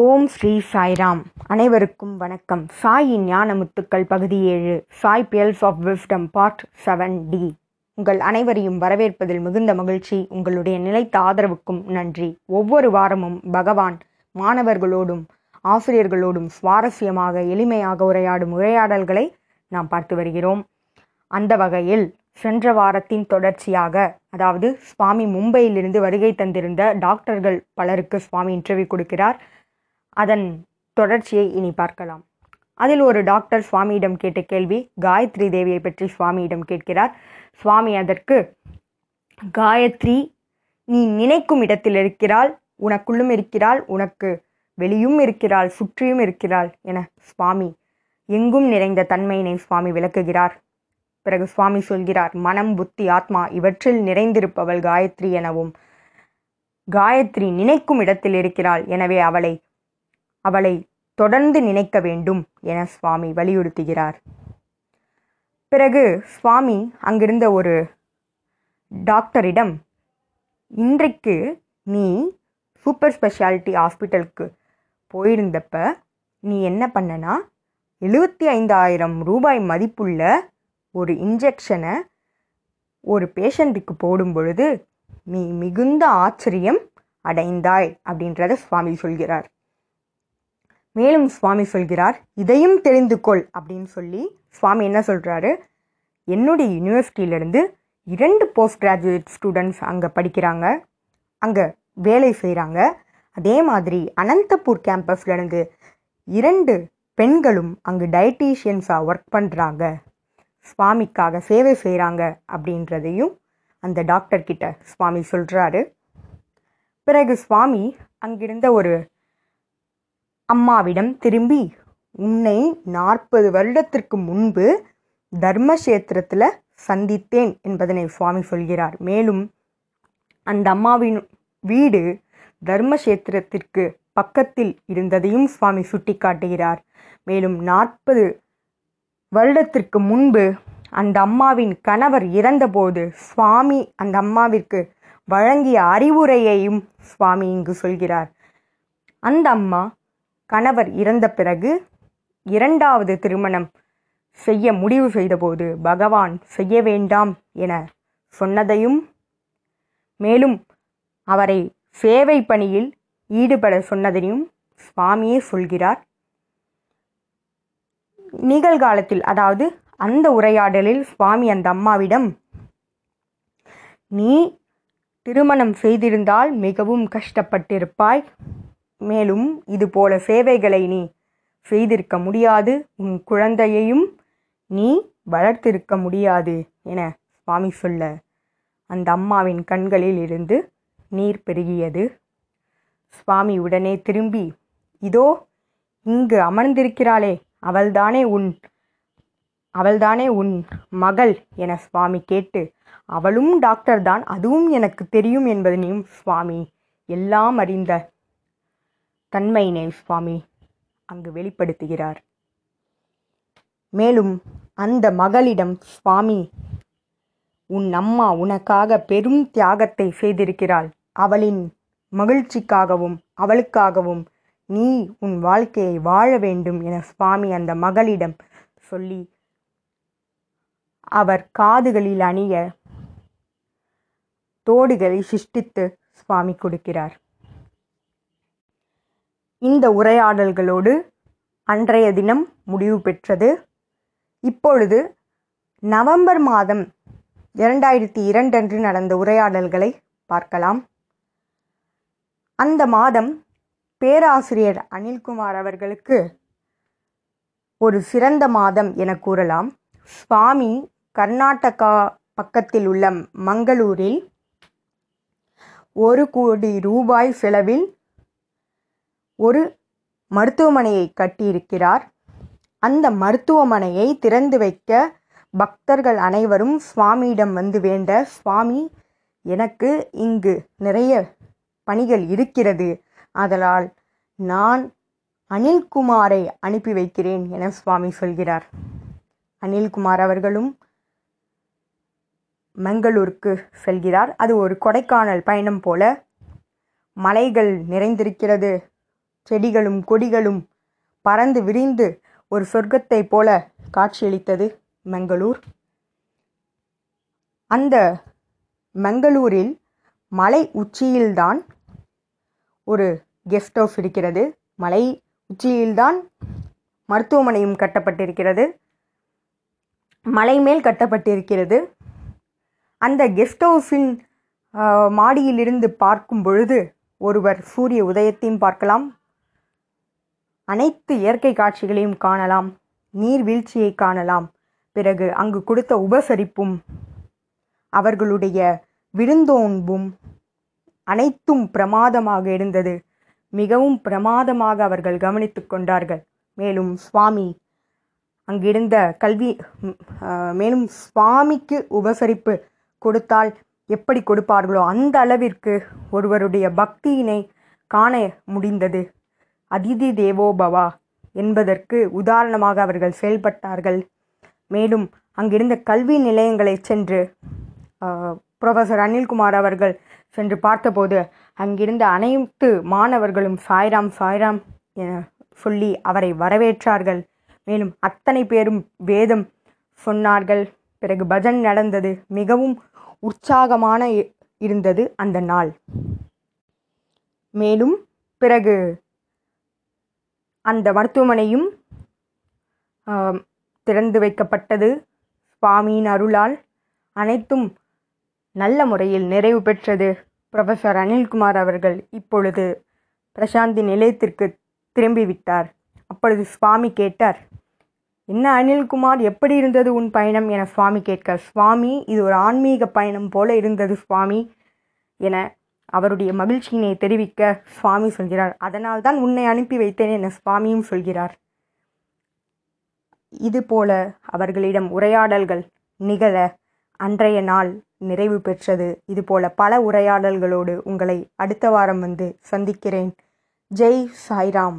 ஓம் ஸ்ரீ சாய்ராம். அனைவருக்கும் வணக்கம். சாயின் ஞான முத்துக்கள் பகுதி ஏழு Sai pearls of wisdom part seven D உங்கள் அனைவரையும் வரவேற்பதில் மிகுந்த மகிழ்ச்சி. உங்களுடைய நிலைத்த ஆதரவுக்கும் நன்றி. ஒவ்வொரு வாரமும் பகவான் மாணவர்களோடும் ஆசிரியர்களோடும் சுவாரஸ்யமாக எளிமையாக உரையாடும் உரையாடல்களை நாம் பார்த்து வருகிறோம். அந்த வகையில் சென்ற வாரத்தின் தொடர்ச்சியாக அதாவது சுவாமி மும்பையிலிருந்து வருகை தந்திருந்த டாக்டர்கள் பலருக்கு சுவாமி இன்டர்வியூ கொடுக்கிறார். அதன் தொடர்ச்சியை இனி பார்க்கலாம். அதில் ஒரு டாக்டர் சுவாமியிடம் கேட்ட கேள்வி காயத்ரி தேவியை பற்றி சுவாமியிடம் கேட்கிறார். சுவாமி அதற்கு காயத்ரி நீ நினைக்கும் இடத்தில் இருக்கிறாள் உனக்குள்ளும் இருக்கிறாள் உனக்கு வெளியும் இருக்கிறாள் சுற்றியும் இருக்கிறாள் என சுவாமி எங்கும் நிறைந்த தன்மையினை சுவாமி விளக்குகிறார். பிறகு சுவாமி சொல்கிறார் மனம் புத்தி ஆத்மா இவற்றில் நிறைந்திருப்பவள் காயத்ரி எனவும் காயத்ரி நினைக்கும் இடத்தில் இருக்கிறாள் எனவே அவளை அவளை தொடர்ந்து நினைக்க வேண்டும் என சுவாமி வலியுறுத்துகிறார். பிறகு சுவாமி அங்கிருந்த ஒரு டாக்டரிடம் இன்றைக்கு நீ சூப்பர் ஸ்பெஷாலிட்டி ஹாஸ்பிட்டலுக்கு போயிருந்தப்ப நீ என்ன பண்ணனா? எழுபத்தி ஐந்தாயிரம் ரூபாய் மதிப்புள்ள ஒரு இன்ஜெக்ஷனை ஒரு பேஷண்ட்டுக்கு போடும் பொழுது நீ மிகுந்த ஆச்சரியம் அடைந்தாய் அப்படின்றத சுவாமி சொல்கிறார். மேலும் சுவாமி சொல்கிறார் இதையும் தெரிந்து கொள் அப்படின்னு சொல்லி சுவாமி என்ன சொல்கிறாரு என்னுடைய யூனிவர்சிட்டியிலேருந்து இரண்டு போஸ்ட் கிராஜுவேட் ஸ்டூடெண்ட்ஸ் அங்கே படிக்கிறாங்க. அங்கே வேலை செய்கிறாங்க அதே மாதிரி அனந்தபூர் கேம்பஸ்லேருந்து இரண்டு பெண்களும் அங்கு டயட்டீஷியன்ஸாக ஒர்க் பண்ணுறாங்க சுவாமிக்காக சேவை செய்கிறாங்க அப்படின்றதையும் அந்த டாக்டர்கிட்ட சுவாமி சொல்கிறாரு பிறகு சுவாமி அங்கிருந்த ஒரு அம்மாவிடம் திரும்பி உன்னை நாற்பது வருடத்திற்கு முன்பு தர்மக்ஷேத்திரத்தில் சந்தித்தேன் என்பதனை சுவாமி சொல்கிறார். மேலும் அந்த அம்மாவின் வீடு தர்மக்ஷேத்திரத்திற்கு பக்கத்தில் இருந்ததையும் சுவாமி சுட்டிக்காட்டுகிறார். மேலும் நாற்பது வருடத்திற்கு முன்பு அந்த அம்மாவின் கணவர் இறந்தபோது சுவாமி அந்த அம்மாவிற்கு வழங்கிய அறிவுரையையும் சுவாமி இங்கு சொல்கிறார். அந்த அம்மா கணவர் இறந்த பிறகு இரண்டாவது திருமணம் செய்ய முடிவு செய்தபோது பகவான் செய்ய வேண்டாம் என சொன்னதையும் மேலும் அவரை சேவை பணியில் ஈடுபட சொன்னதையும் சுவாமியே சொல்கிறார். நிகழ்காலத்தில் அதாவது அந்த உரையாடலில் சுவாமி அந்த அம்மாவிடம் நீ திருமணம் செய்திருந்தால் மிகவும் கஷ்டப்பட்டிருப்பாய். மேலும் இது போல சேவைகளை நீ செய்திருக்க முடியாது. உன் குழந்தையையும் நீ வளர்த்திருக்க முடியாது என சுவாமி சொல்ல அந்த அம்மாவின் கண்களில் இருந்து நீர் பெருகியது. சுவாமி உடனே திரும்பி இதோ இங்கு அமர்ந்திருக்கிறாளே அவள்தானே உன் அவள்தானே உன் மகள் என சுவாமி கேட்டு அவளும் டாக்டர் தான் அதுவும் எனக்கு தெரியும் என்பதனையும் சுவாமி எல்லாம் அறிந்த தன்மையினை சுவாமி அங்கு வெளிப்படுத்துகிறார். மேலும் அந்த மகளிடம் சுவாமி உன் அம்மா உனக்காக பெரும் தியாகத்தை செய்திருக்கிறாள். அவளின் மகிழ்ச்சிக்காகவும் அவளுக்காகவும் நீ உன் வாழ்க்கையை வாழ வேண்டும் என சுவாமி அந்த மகளிடம் சொல்லி அவர் காதுகளில் அணிய தோடுகளை சிருஷ்டித்து சுவாமி கொடுக்கிறார். இந்த உரையாடல்களோடு அன்றைய தினம் முடிவு பெற்றது. இப்பொழுது நவம்பர் மாதம் இரண்டாயிரத்தி இரண்டன்று நடந்த உரையாடல்களை பார்க்கலாம். அந்த மாதம் பேராசிரியர் அனில்குமார் அவர்களுக்கு ஒரு சிறந்த மாதம் என கூறலாம். சுவாமி கர்நாடகா பக்கத்தில் உள்ள மங்களூரில் ஒரு கோடி ரூபாய் செலவில் ஒரு மருத்துவமனையை கட்டியிருக்கிறார். அந்த மருத்துவமனையை திறந்து வைக்க பக்தர்கள் அனைவரும் சுவாமியிடம் வந்து வேண்ட சுவாமி எனக்கு இங்கு நிறைய பணிகள் இருக்கிறது. அதனால் நான் அனில்குமாரை அனுப்பி வைக்கிறேன் என சுவாமி சொல்கிறார். அனில்குமார் அவர்களும் மங்களூருக்கு செல்கிறார். அது ஒரு கொடைக்கானல் பயணம் போல. மலைகள் நிறைந்திருக்கிறது. செடிகளும் கொடிகளும் பறந்து விரிந்து ஒரு சொர்க்கத்தைப் போல காட்சியளித்தது மங்களூர். அந்த மங்களூரில் மலை உச்சியில்தான் ஒரு கெஸ்ட் ஹவுஸ் இருக்கிறது. மலை உச்சியில்தான் மருத்துவமனையும் கட்டப்பட்டிருக்கிறது. மலை மேல் கட்டப்பட்டிருக்கிறது. அந்த கெஸ்ட் ஹவுஸின் மாடியிலிருந்து பார்க்கும் பொழுது ஒருவர் சூரிய உதயத்தையும் பார்க்கலாம். அனைத்து இயற்கை காட்சிகளையும் காணலாம் நீர்வீழ்ச்சியை காணலாம். பிறகு அங்கு கொடுத்த உபசரிப்பும் அவர்களுடைய விருந்தோன்பும் அனைத்தும் பிரமாதமாக இருந்தது. மிகவும் பிரமாதமாக அவர்கள் கவனித்து கொண்டார்கள். மேலும் சுவாமி அங்கிருந்த கல்வி மேலும் சுவாமிக்கு உபசரிப்பு கொடுத்தால் எப்படி கொடுப்பார்களோ அந்த அளவிற்கு ஒருவருடைய பக்தியினை காண முடிந்தது. அதிதி தேவோபவா என்பதற்கு உதாரணமாக அவர்கள் செயல்பட்டார்கள். மேலும் அங்கிருந்த கல்வி நிலையங்களை சென்று ப்ரொஃபஸர் அனில்குமார் அவர்கள் சென்று பார்த்தபோது அங்கிருந்த அனைத்து மாணவர்களும் சாய்ராம் சாய்ராம் என சொல்லி அவரை வரவேற்றார்கள். மேலும் அத்தனை பேரும் வேதம் சொன்னார்கள். பிறகு பஜன் நடந்தது மிகவும் உற்சாகமான இருந்தது அந்த நாள். மேலும் பிறகு அந்த மருத்துவமனையும் திறந்து வைக்கப்பட்டது. சுவாமியின் அருளால் அனைத்தும் நல்ல முறையில் நிறைவு பெற்றது. ப்ரொஃபஸர் அனில்குமார் அவர்கள் இப்பொழுது பிரசாந்தி நிலையத்திற்கு திரும்பிவிட்டார். அப்பொழுது சுவாமி கேட்டார் என்ன அனில்குமார் எப்படி இருந்தது உன் பயணம்? என சுவாமி கேட்க சுவாமி இது ஒரு ஆன்மீக பயணம் போல இருந்தது சுவாமி என அவருடைய மகிழ்ச்சியினை தெரிவிக்க சுவாமி சொல்கிறார். அதனால் தான் உன்னை அனுப்பி வைத்தேன் என சுவாமியும் சொல்கிறார். இதுபோல அவர்களிடம் உரையாடல்கள் நிகழ அன்றைய நாள் நிறைவு பெற்றது. இதுபோல பல உரையாடல்களோடு உங்களை அடுத்த வாரம் வந்து சந்திக்கிறேன். ஜெய் சாய்ராம்.